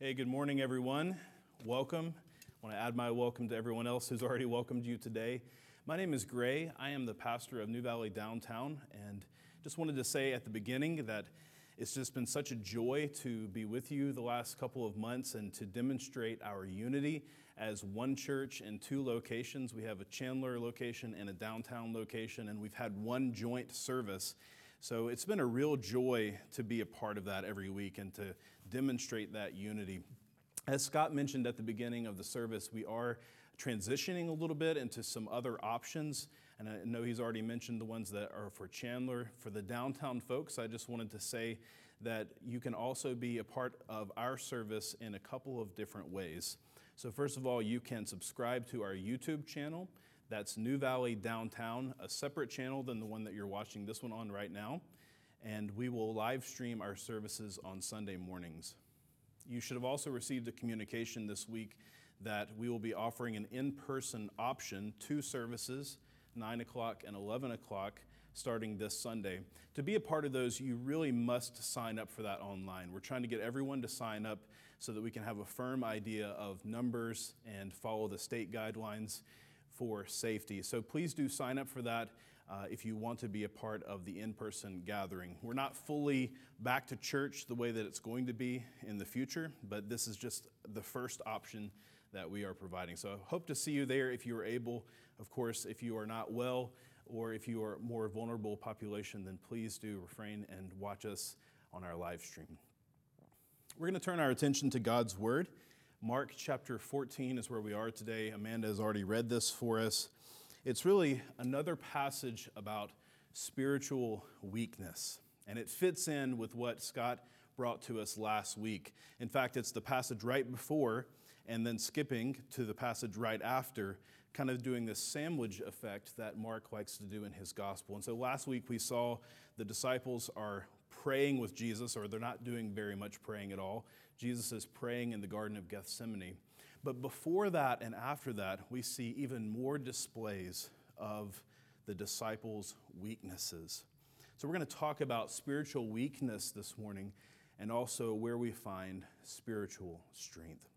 Hey, good morning, everyone. Welcome. I want to add my welcome to everyone else who's already welcomed you today. My name is Gray. I am the pastor of New Valley Downtown, and just wanted to say at the beginning that it's just been such a joy to be with you the last couple of months and to demonstrate our unity as one church in two locations. We have a Chandler location and a downtown location, and we've had one joint service. So it's been a real joy to be a part of that every week and to demonstrate that unity. As Scott mentioned at the beginning of the service, we are transitioning a little bit into some other options. And I know he's already mentioned the ones that are for Chandler. For the downtown folks, I just wanted to say that you can also be a part of our service in a couple of different ways. So, first of all, you can subscribe to our YouTube channel. That's New Valley Downtown, a separate channel than the one that you're watching this one on right now. And we will live stream our services on Sunday mornings. You should have also received a communication this week that we will be offering an in person option, two services, 9 o'clock and 11 o'clock, starting this Sunday. To be a part of those, you really must sign up for that online. We're trying to get everyone to sign up so that we can have a firm idea of numbers and follow the state guidelines for safety. So please do sign up for that uh, if you want to be a part of the in person gathering. We're not fully back to church the way that it's going to be in the future, but this is just the first option that we are providing. So I hope to see you there if you are able. Of course, if you are not well or if you are more vulnerable population, then please do refrain and watch us on our live stream. We're going to turn our attention to God's Word. Mark chapter 14 is where we are today. Amanda has already read this for us. It's really another passage about spiritual weakness, and it fits in with what Scott brought to us last week. In fact, it's the passage right before and then skipping to the passage right after, kind of doing this sandwich effect that Mark likes to do in his gospel. And so last week we saw the disciples are praying with Jesus, or they're not doing very much praying at all. Jesus is praying in the Garden of Gethsemane. But before that and after that, we see even more displays of the disciples' weaknesses. So, we're going to talk about spiritual weakness this morning and also where we find spiritual strength.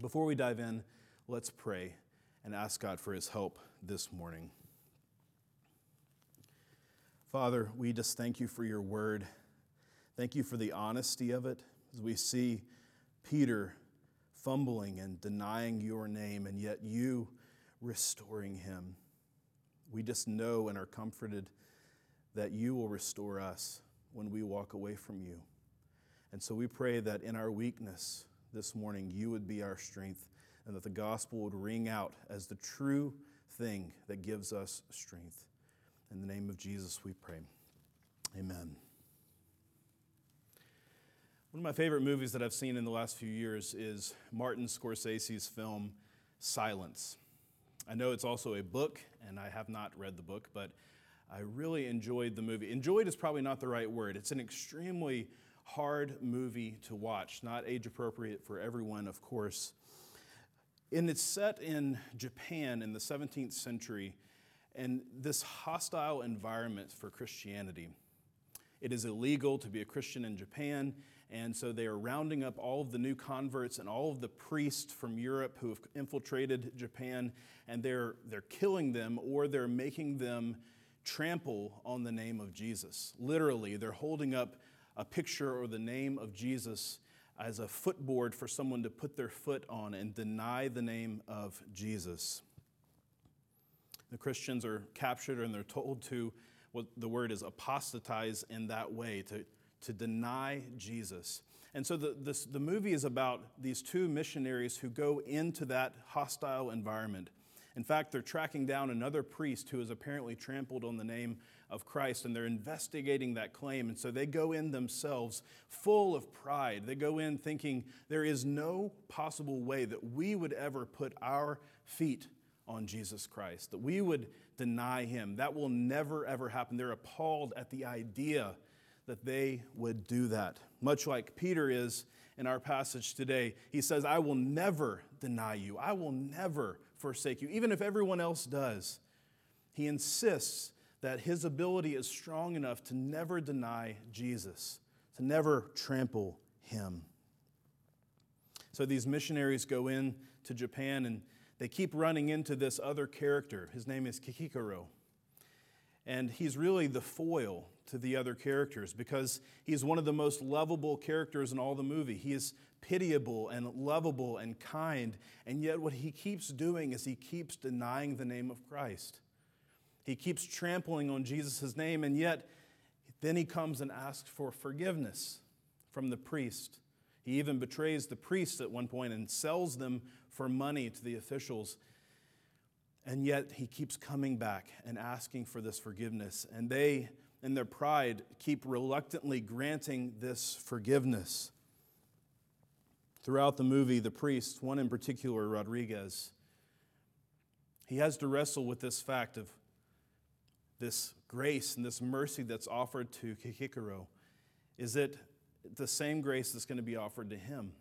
Before we dive in, let's pray and ask God for his help this morning. Father, we just thank you for your word. Thank you for the honesty of it as we see Peter fumbling and denying your name, and yet you restoring him. We just know and are comforted that you will restore us when we walk away from you. And so we pray that in our weakness this morning, you would be our strength and that the gospel would ring out as the true thing that gives us strength. In the name of Jesus, we pray. Amen. One of my favorite movies that I've seen in the last few years is Martin Scorsese's film Silence. I know it's also a book, and I have not read the book, but I really enjoyed the movie. Enjoyed is probably not the right word. It's an extremely hard movie to watch, not age appropriate for everyone, of course. And it's set in Japan in the 17th century and this hostile environment for Christianity. It is illegal to be a Christian in Japan, and so they are rounding up all of the new converts and all of the priests from Europe who have infiltrated Japan, and they're, they're killing them or they're making them trample on the name of Jesus. Literally, they're holding up a picture or the name of Jesus as a footboard for someone to put their foot on and deny the name of Jesus the Christians are captured and they're told to, what the word is, apostatize in that way, to, to deny Jesus. And so the, this, the movie is about these two missionaries who go into that hostile environment. In fact, they're tracking down another priest who has apparently trampled on the name of Christ, and they're investigating that claim. And so they go in themselves full of pride. They go in thinking there is no possible way that we would ever put our feet on Jesus Christ, that we would deny him. That will never, ever happen. They're appalled at the idea that they would do that. Much like Peter is in our passage today. He says, I will never deny you, I will never forsake you, even if everyone else does. He insists that his ability is strong enough to never deny Jesus, to never trample him. So these missionaries go in to Japan and they keep running into this other character. His name is Kikikaro. And he's really the foil to the other characters because he's one of the most lovable characters in all the movie. He is pitiable and lovable and kind, and yet what he keeps doing is he keeps denying the name of Christ. He keeps trampling on Jesus' name, and yet then he comes and asks for forgiveness from the priest. He even betrays the priests at one point and sells them for money to the officials. And yet he keeps coming back and asking for this forgiveness. And they, in their pride, keep reluctantly granting this forgiveness. Throughout the movie, the priest, one in particular, Rodriguez, he has to wrestle with this fact of this grace and this mercy that's offered to Kikikaro. Is it the same grace that's going to be offered to him?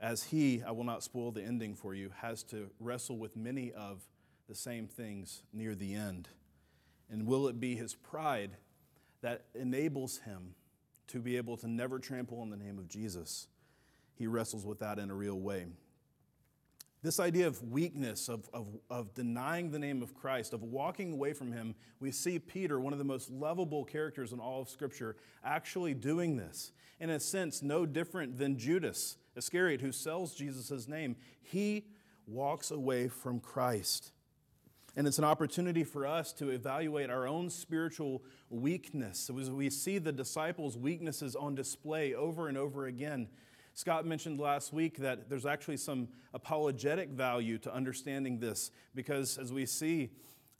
As he, I will not spoil the ending for you, has to wrestle with many of the same things near the end. And will it be his pride that enables him to be able to never trample on the name of Jesus? he wrestles with that in a real way. This idea of weakness, of, of, of denying the name of Christ, of walking away from him, we see Peter, one of the most lovable characters in all of Scripture, actually doing this. In a sense, no different than Judas Iscariot, who sells Jesus' name. He walks away from Christ. And it's an opportunity for us to evaluate our own spiritual weakness. As we see the disciples' weaknesses on display over and over again, Scott mentioned last week that there's actually some apologetic value to understanding this because as we see,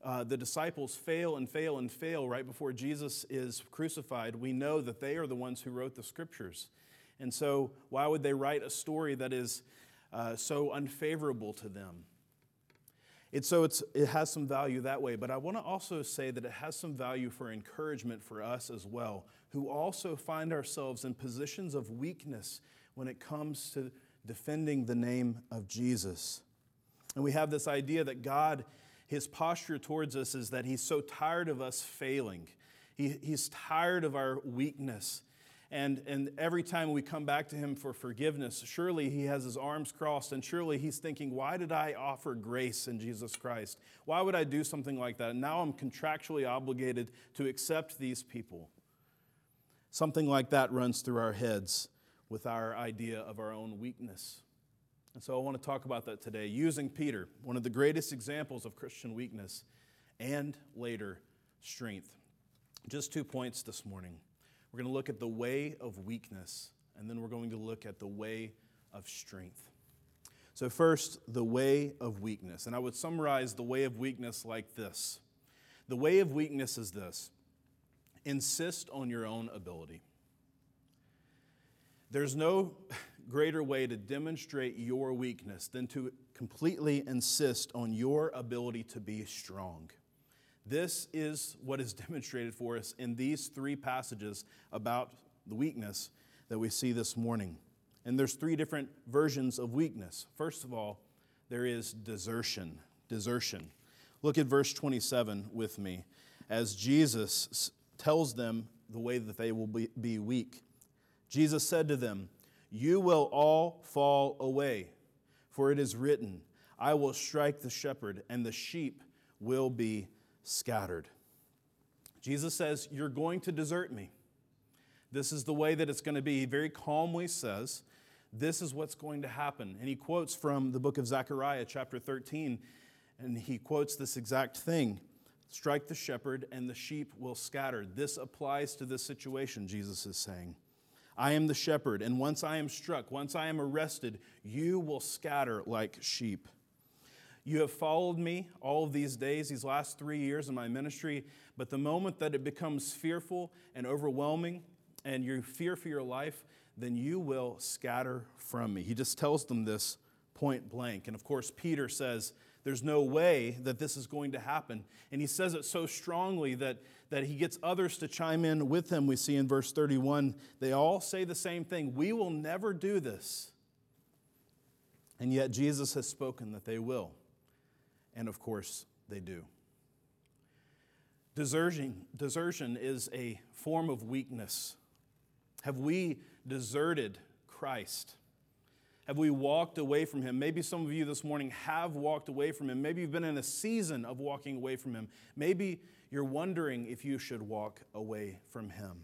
uh, the disciples fail and fail and fail right before Jesus is crucified. We know that they are the ones who wrote the scriptures. And so, why would they write a story that is uh, so unfavorable to them? It's, so it's, it has some value that way, but I want to also say that it has some value for encouragement for us as well, who also find ourselves in positions of weakness when it comes to defending the name of Jesus. And we have this idea that God, his posture towards us is that he's so tired of us failing. He, he's tired of our weakness. And, and every time we come back to him for forgiveness, surely he has his arms crossed, and surely he's thinking, Why did I offer grace in Jesus Christ? Why would I do something like that? And now I'm contractually obligated to accept these people. Something like that runs through our heads with our idea of our own weakness. And so I want to talk about that today, using Peter, one of the greatest examples of Christian weakness, and later, strength. Just two points this morning. We're going to look at the way of weakness, and then we're going to look at the way of strength. So, first, the way of weakness. And I would summarize the way of weakness like this The way of weakness is this insist on your own ability. There's no greater way to demonstrate your weakness than to completely insist on your ability to be strong. This is what is demonstrated for us in these three passages about the weakness that we see this morning. And there's three different versions of weakness. First of all, there is desertion. Desertion. Look at verse 27 with me as Jesus tells them the way that they will be, weak. Jesus said to them, You will all fall away, for it is written, I will strike the shepherd, and the sheep will be scattered. Jesus says, You're going to desert me. This is the way that it's going to be. He very calmly says, This is what's going to happen. And he quotes from the book of Zechariah, chapter 13, and he quotes this exact thing Strike the shepherd, and the sheep will scatter. This applies to this situation, Jesus is saying. I am the shepherd, and once I am struck, once I am arrested, you will scatter like sheep. You have followed me all of these days, these last three years in my ministry, but the moment that it becomes fearful and overwhelming, and you fear for your life, then you will scatter from me. He just tells them this point blank. And of course, Peter says, There's no way that this is going to happen. And he says it so strongly that that he gets others to chime in with him. We see in verse 31, they all say the same thing We will never do this. And yet Jesus has spoken that they will. And of course, they do. Desertion, desertion is a form of weakness. Have we deserted Christ? Have we walked away from Him? Maybe some of you this morning have walked away from Him. Maybe you've been in a season of walking away from Him. Maybe you're wondering if you should walk away from Him.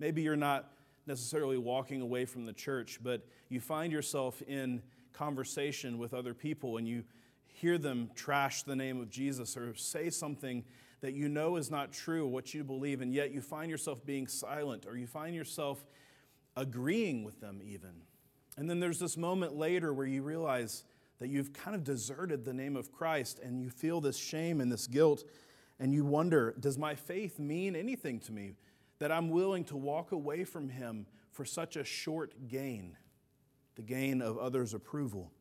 Maybe you're not necessarily walking away from the church, but you find yourself in conversation with other people and you hear them trash the name of Jesus or say something that you know is not true, what you believe, and yet you find yourself being silent or you find yourself agreeing with them even. And then there's this moment later where you realize that you've kind of deserted the name of Christ and you feel this shame and this guilt and you wonder, does my faith mean anything to me? That I'm willing to walk away from Him for such a short gain, the gain of others' approval.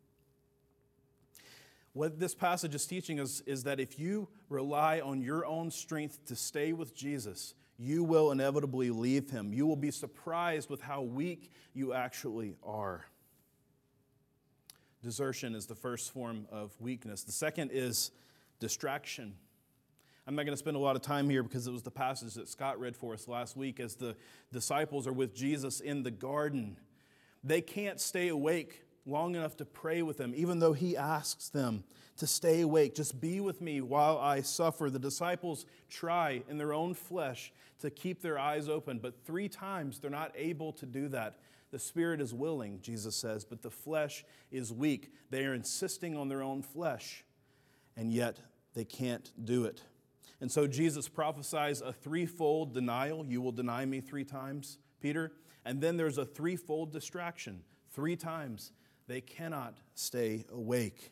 What this passage is teaching us is that if you rely on your own strength to stay with Jesus, you will inevitably leave him. You will be surprised with how weak you actually are. Desertion is the first form of weakness. The second is distraction. I'm not going to spend a lot of time here because it was the passage that Scott read for us last week as the disciples are with Jesus in the garden. They can't stay awake long enough to pray with him, even though he asks them to stay awake. Just be with me while I suffer. The disciples try in their own flesh to keep their eyes open, but three times they're not able to do that. The spirit is willing, Jesus says, but the flesh is weak. They are insisting on their own flesh, and yet they can't do it. And so Jesus prophesies a threefold denial. You will deny me three times, Peter. And then there's a threefold distraction. Three times they cannot stay awake.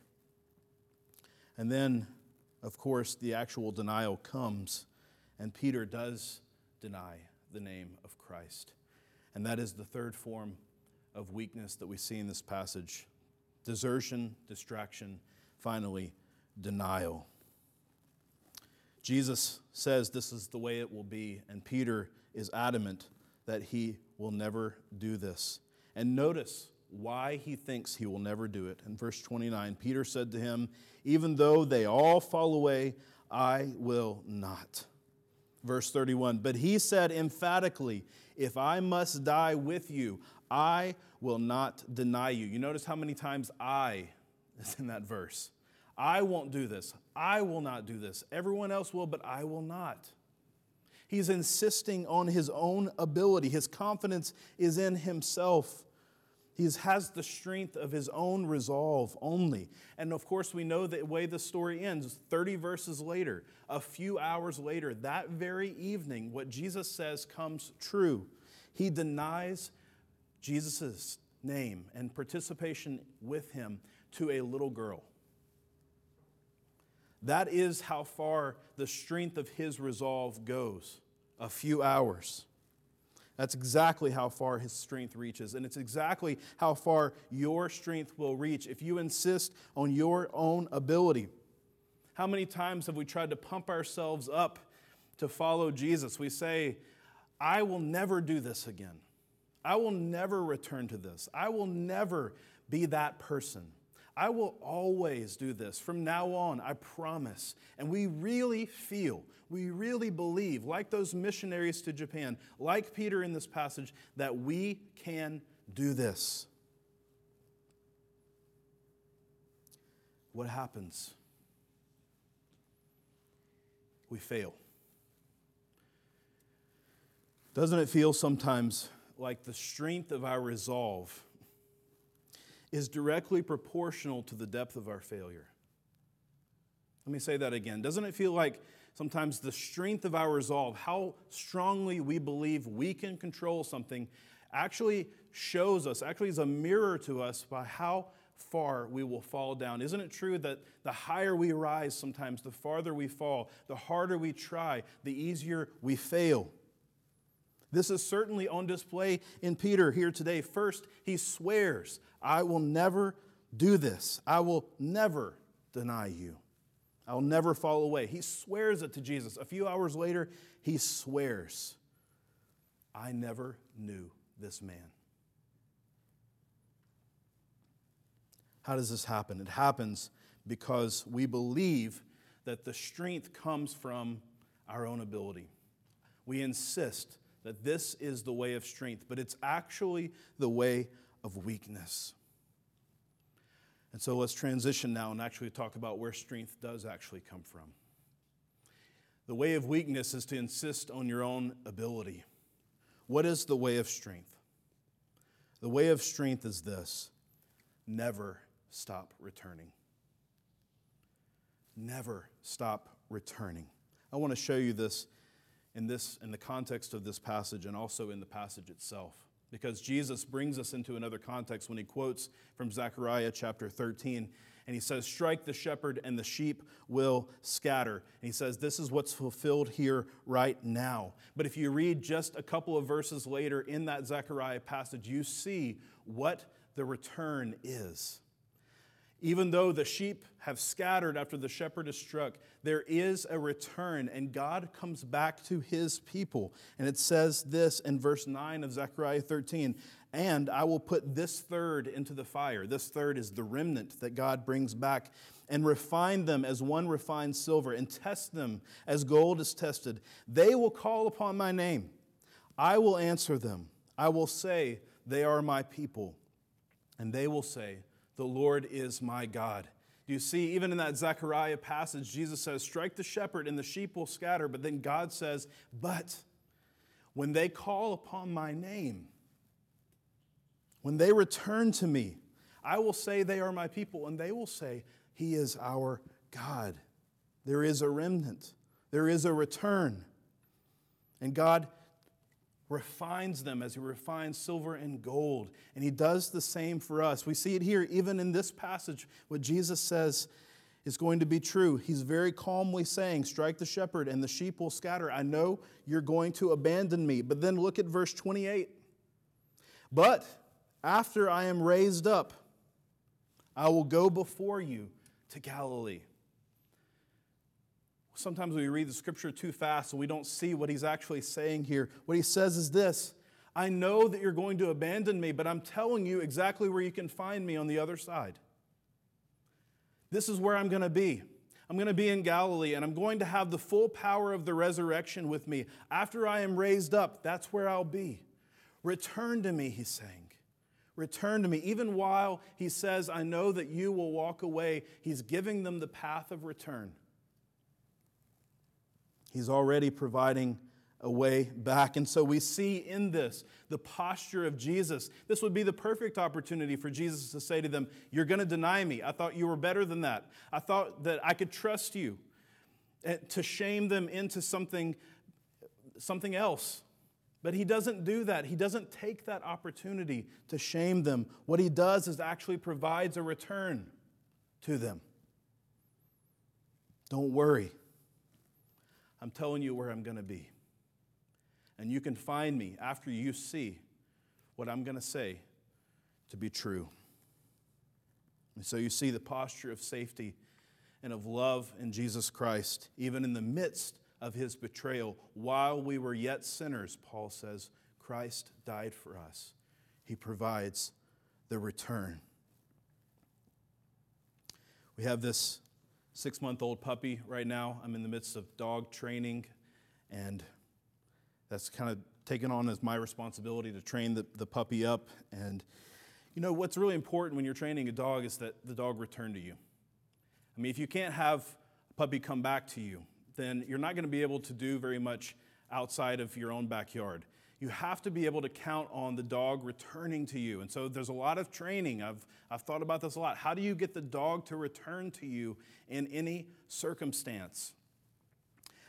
And then, of course, the actual denial comes, and Peter does deny the name of Christ. And that is the third form of weakness that we see in this passage desertion, distraction, finally, denial. Jesus says this is the way it will be, and Peter is adamant that he will never do this. And notice why he thinks he will never do it. In verse 29, Peter said to him, Even though they all fall away, I will not. Verse 31, but he said emphatically, If I must die with you, I will not deny you. You notice how many times I is in that verse. I won't do this. I will not do this. Everyone else will, but I will not. He's insisting on his own ability. His confidence is in himself. He has the strength of his own resolve only. And of course, we know the way the story ends 30 verses later, a few hours later, that very evening, what Jesus says comes true. He denies Jesus' name and participation with him to a little girl. That is how far the strength of his resolve goes a few hours. That's exactly how far his strength reaches. And it's exactly how far your strength will reach if you insist on your own ability. How many times have we tried to pump ourselves up to follow Jesus? We say, I will never do this again. I will never return to this. I will never be that person. I will always do this. From now on, I promise. And we really feel, we really believe, like those missionaries to Japan, like Peter in this passage, that we can do this. What happens? We fail. Doesn't it feel sometimes like the strength of our resolve is directly proportional to the depth of our failure. Let me say that again. Doesn't it feel like sometimes the strength of our resolve, how strongly we believe we can control something, actually shows us, actually is a mirror to us by how far we will fall down. Isn't it true that the higher we rise, sometimes the farther we fall, the harder we try, the easier we fail? This is certainly on display in Peter here today. First, he swears, I will never do this. I will never deny you. I will never fall away. He swears it to Jesus. A few hours later, he swears, I never knew this man. How does this happen? It happens because we believe that the strength comes from our own ability. We insist that this is the way of strength, but it's actually the way of weakness. And so let's transition now and actually talk about where strength does actually come from. The way of weakness is to insist on your own ability. What is the way of strength? The way of strength is this never stop returning. Never stop returning. I want to show you this in this in the context of this passage and also in the passage itself. Because Jesus brings us into another context when he quotes from Zechariah chapter 13 and he says strike the shepherd and the sheep will scatter. And he says this is what's fulfilled here right now. But if you read just a couple of verses later in that Zechariah passage you see what the return is even though the sheep have scattered after the shepherd is struck, there is a return, and God comes back to his people. And it says this in verse 9 of Zechariah 13 And I will put this third into the fire. This third is the remnant that God brings back, and refine them as one refines silver, and test them as gold is tested. They will call upon my name. I will answer them. I will say, They are my people. And they will say, the Lord is my God. Do you see, even in that Zechariah passage, Jesus says, Strike the shepherd and the sheep will scatter. But then God says, But when they call upon my name, when they return to me, I will say they are my people, and they will say, He is our God. There is a remnant, there is a return. And God refines them as he refines silver and gold. And he does the same for us. We see it here, even in this passage, what Jesus says is going to be true. He's very calmly saying, Strike the shepherd, and the sheep will scatter. I know you're going to abandon me. But then look at verse 28. But after I am raised up, I will go before you to Galilee sometimes we read the scripture too fast and we don't see what he's actually saying here. What he says is this I know that you're going to abandon me, but I'm telling you exactly where you can find me on the other side. This is where I'm going to be. I'm going to be in Galilee and I'm going to have the full power of the resurrection with me. After I am raised up, that's where I'll be. Return to me, he's saying. Return to me. Even while he says, I know that you will walk away, he's giving them the path of return. He's already providing a way back. And so we see in this the posture of Jesus. This would be the perfect opportunity for Jesus to say to them, You're going to deny me. I thought you were better than that. I thought that I could trust you. Eh, to shame them into something, something else. But he doesn't do that. He doesn't take that opportunity to shame them. What he does is actually provides a return to them. Don't worry. I'm telling you where I'm going to be. And you can find me after you see what I'm going to say to be true. And so you see the posture of safety and of love in Jesus Christ, even in the midst of his betrayal. While we were yet sinners, Paul says, Christ died for us. He provides the return. We have this six month old puppy right now. I'm in the midst of dog training, and that's kind of taken on as my responsibility to train the, the puppy up. And you know, what's really important when you're training a dog is that the dog return to you. I mean, if you can't have a puppy come back to you, then you're not going to be able to do very much outside of your own backyard you have to be able to count on the dog returning to you. And so there's a lot of training. I've, I've thought about this a lot. How do you get the dog to return to you in any circumstance?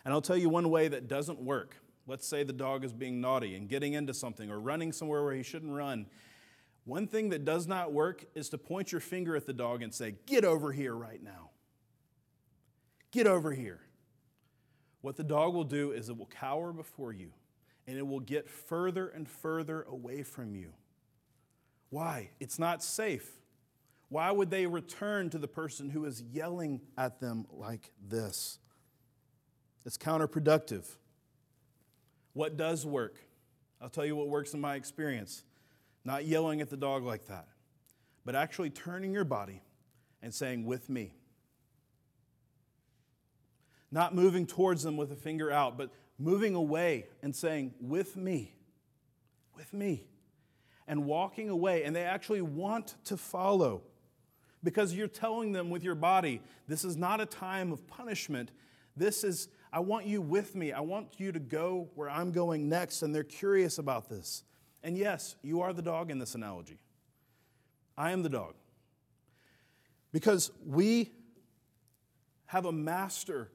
And I'll tell you one way that doesn't work. Let's say the dog is being naughty and getting into something or running somewhere where he shouldn't run. One thing that does not work is to point your finger at the dog and say, Get over here right now. Get over here. What the dog will do is it will cower before you and it will get further and further away from you. Why? It's not safe. Why would they return to the person who is yelling at them like this? It's counterproductive. What does work? I'll tell you what works in my experience. Not yelling at the dog like that, but actually turning your body and saying, with me. Not moving towards them with a finger out, but moving away and saying, With me, with me, and walking away. And they actually want to follow because you're telling them with your body, this is not a time of punishment. This is, I want you with me. I want you to go where I'm going next. And they're curious about this. And yes, you are the dog in this analogy. I am the dog. Because we have a master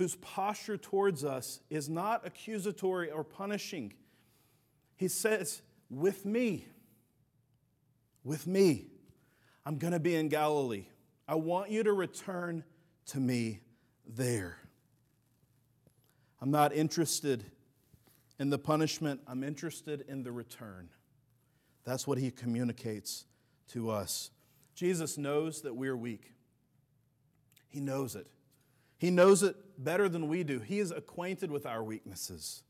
whose posture towards us is not accusatory or punishing. He says, With me, with me, I'm going to be in Galilee. I want you to return to me there. I'm not interested in the punishment, I'm interested in the return. That's what he communicates to us. Jesus knows that we're weak. He knows it. He knows it better than we do. He is acquainted with our weaknesses.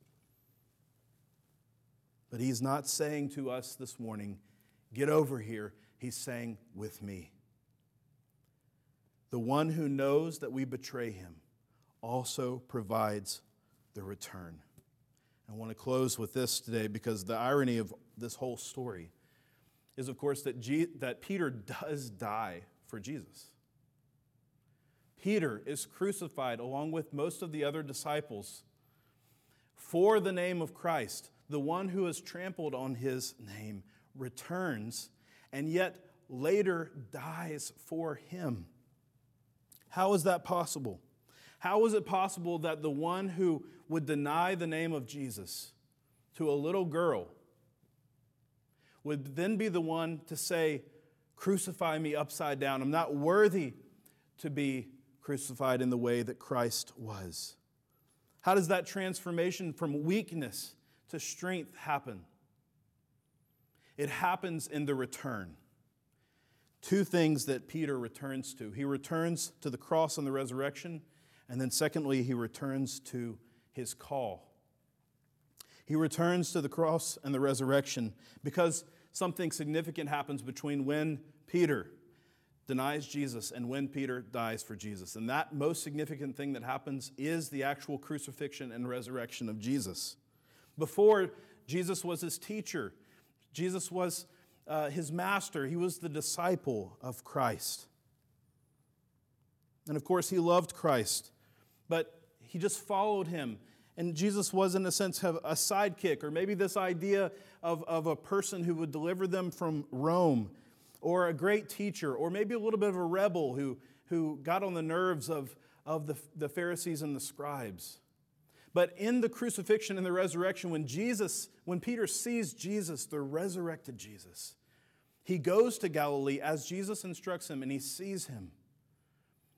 But He's not saying to us this morning, get over here. He's saying, with me. The one who knows that we betray Him also provides the return. I want to close with this today because the irony of this whole story is, of course, that, that Peter does die for Jesus. Peter is crucified along with most of the other disciples for the name of Christ. The one who has trampled on his name returns and yet later dies for him. How is that possible? How is it possible that the one who would deny the name of Jesus to a little girl would then be the one to say, Crucify me upside down? I'm not worthy to be crucified in the way that Christ was. How does that transformation from weakness to strength happen? It happens in the return. Two things that Peter returns to. He returns to the cross and the resurrection, and then secondly, he returns to his call. He returns to the cross and the resurrection because something significant happens between when Peter denies Jesus and when Peter dies for Jesus. And that most significant thing that happens is the actual crucifixion and resurrection of Jesus. Before, Jesus was his teacher, Jesus was uh, his master, he was the disciple of Christ. And of course, he loved Christ, but he just followed him. And Jesus was, in a sense, a sidekick, or maybe this idea of, of a person who would deliver them from Rome or a great teacher, or maybe a little bit of a rebel who, who got on the nerves of, of the, the Pharisees and the scribes. But in the crucifixion and the resurrection, when Jesus, when Peter sees Jesus, the resurrected Jesus, he goes to Galilee as Jesus instructs him and he sees him.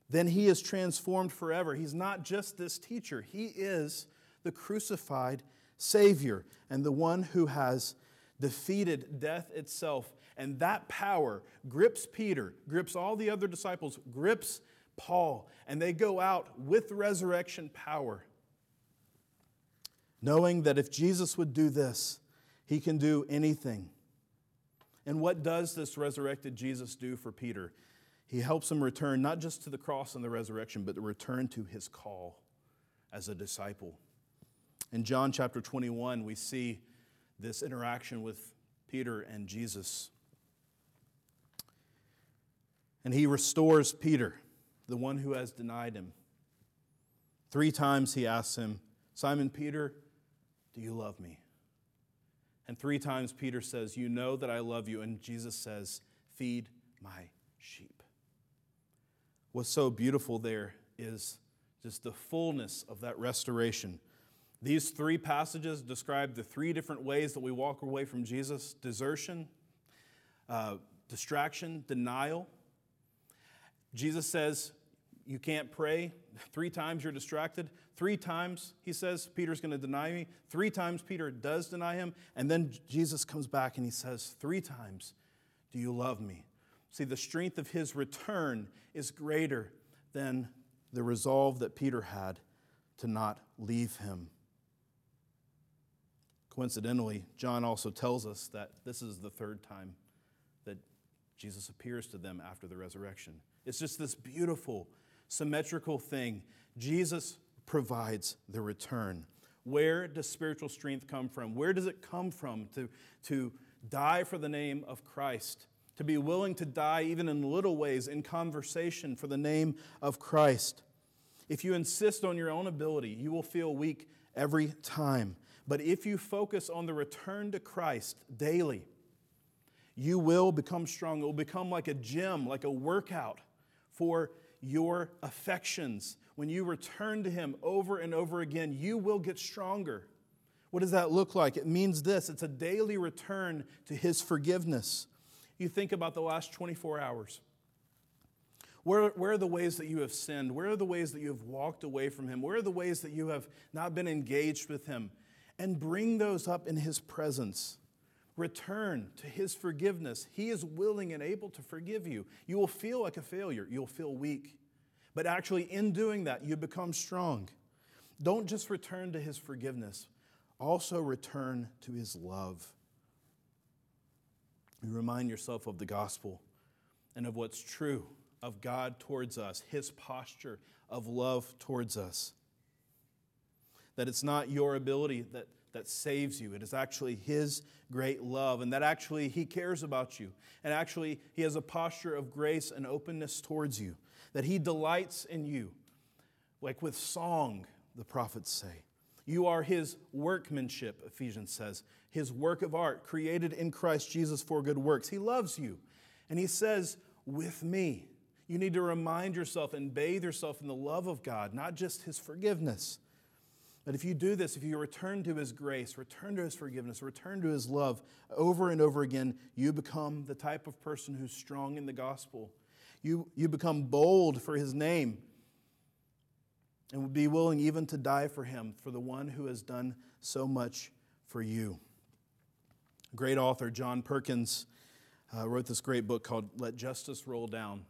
Then he is transformed forever. He's not just this teacher, he is the crucified Savior and the one who has defeated death itself and that power grips Peter, grips all the other disciples, grips Paul, and they go out with resurrection power, knowing that if Jesus would do this, he can do anything. And what does this resurrected Jesus do for Peter? He helps him return not just to the cross and the resurrection, but to return to his call as a disciple. In John chapter 21, we see this interaction with Peter and Jesus. And he restores Peter, the one who has denied him. Three times he asks him, Simon Peter, do you love me? And three times Peter says, You know that I love you. And Jesus says, Feed my sheep. What's so beautiful there is just the fullness of that restoration. These three passages describe the three different ways that we walk away from Jesus desertion, uh, distraction, denial, Jesus says, You can't pray. Three times you're distracted. Three times, he says, Peter's going to deny me. Three times Peter does deny him. And then Jesus comes back and he says, Three times, do you love me? See, the strength of his return is greater than the resolve that Peter had to not leave him. Coincidentally, John also tells us that this is the third time that Jesus appears to them after the resurrection. It's just this beautiful, symmetrical thing. Jesus provides the return. Where does spiritual strength come from? Where does it come from to, to die for the name of Christ? to be willing to die even in little ways in conversation for the name of Christ. If you insist on your own ability, you will feel weak every time. But if you focus on the return to Christ daily, you will become strong. It will become like a gym, like a workout for your affections. When you return to Him over and over again, you will get stronger. What does that look like? It means this it's a daily return to His forgiveness. You think about the last 24 hours. Where, where are the ways that you have sinned? Where are the ways that you have walked away from Him? Where are the ways that you have not been engaged with Him? And bring those up in His presence. Return to His forgiveness. He is willing and able to forgive you. You will feel like a failure, you'll feel weak. But actually, in doing that, you become strong. Don't just return to His forgiveness, also return to His love. You remind yourself of the gospel and of what's true of God towards us, His posture of love towards us. That it's not your ability that that saves you. It is actually His great love, and that actually He cares about you. And actually, He has a posture of grace and openness towards you, that He delights in you. Like with song, the prophets say. You are His workmanship, Ephesians says, His work of art, created in Christ Jesus for good works. He loves you. And He says, with me. You need to remind yourself and bathe yourself in the love of God, not just His forgiveness. But if you do this, if you return to His grace, return to His forgiveness, return to His love over and over again, you become the type of person who's strong in the gospel. You, you become bold for His name and would be willing even to die for Him, for the one who has done so much for you. Great author, John Perkins, uh, wrote this great book called Let Justice Roll Down.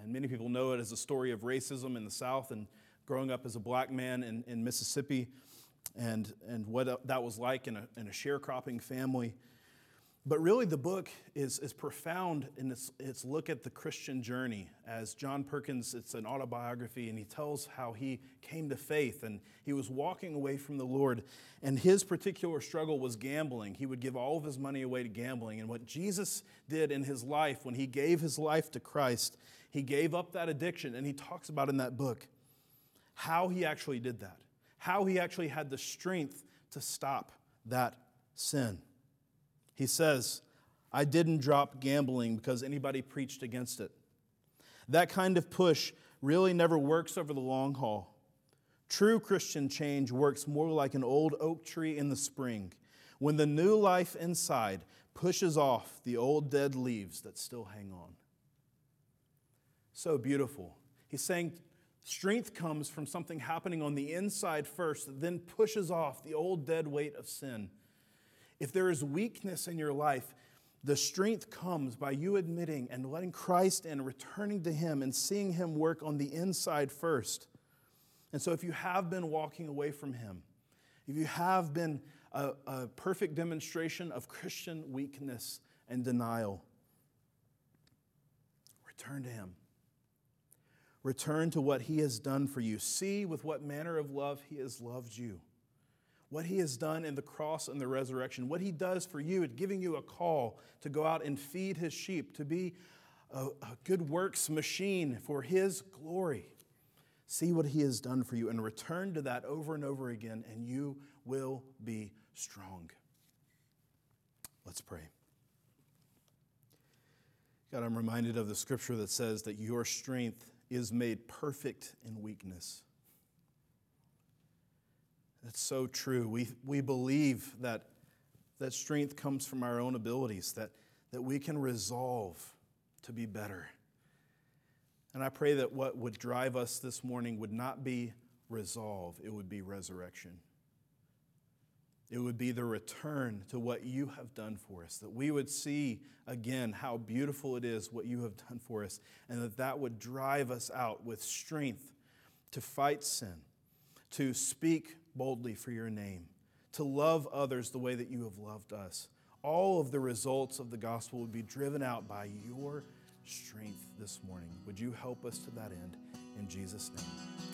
And many people know it as a story of racism in the South and growing up as a black man in, in Mississippi and, and what that was like in a, in a sharecropping family. But really, the book is, is profound in its, its look at the Christian journey. As John Perkins, it's an autobiography, and he tells how he came to faith and he was walking away from the Lord. And his particular struggle was gambling. He would give all of his money away to gambling. And what Jesus did in his life, when he gave his life to Christ, he gave up that addiction. And he talks about in that book how he actually did that, how he actually had the strength to stop that sin. He says, I didn't drop gambling because anybody preached against it. That kind of push really never works over the long haul. True Christian change works more like an old oak tree in the spring when the new life inside pushes off the old dead leaves that still hang on. So beautiful. He's saying Strength comes from something happening on the inside first, that then pushes off the old dead weight of sin. If there is weakness in your life, the strength comes by you admitting and letting Christ in, returning to Him, and seeing Him work on the inside first. And so, if you have been walking away from Him, if you have been a, a perfect demonstration of Christian weakness and denial, return to Him. Return to what He has done for you. See with what manner of love He has loved you. What He has done in the cross and the resurrection. What He does for you at giving you a call to go out and feed His sheep, to be a, a good works machine for His glory. See what He has done for you and return to that over and over again, and you will be strong. Let's pray. God, I'm reminded of the scripture that says that your strength is made perfect in weakness. That's so true. We, we believe that, that strength comes from our own abilities, that, that we can resolve to be better. And I pray that what would drive us this morning would not be resolve, it would be resurrection. It would be the return to what you have done for us, that we would see again how beautiful it is what you have done for us, and that that would drive us out with strength to fight sin, to speak boldly for your name, to love others the way that you have loved us. All of the results of the gospel would be driven out by your strength this morning. Would you help us to that end? In Jesus' name.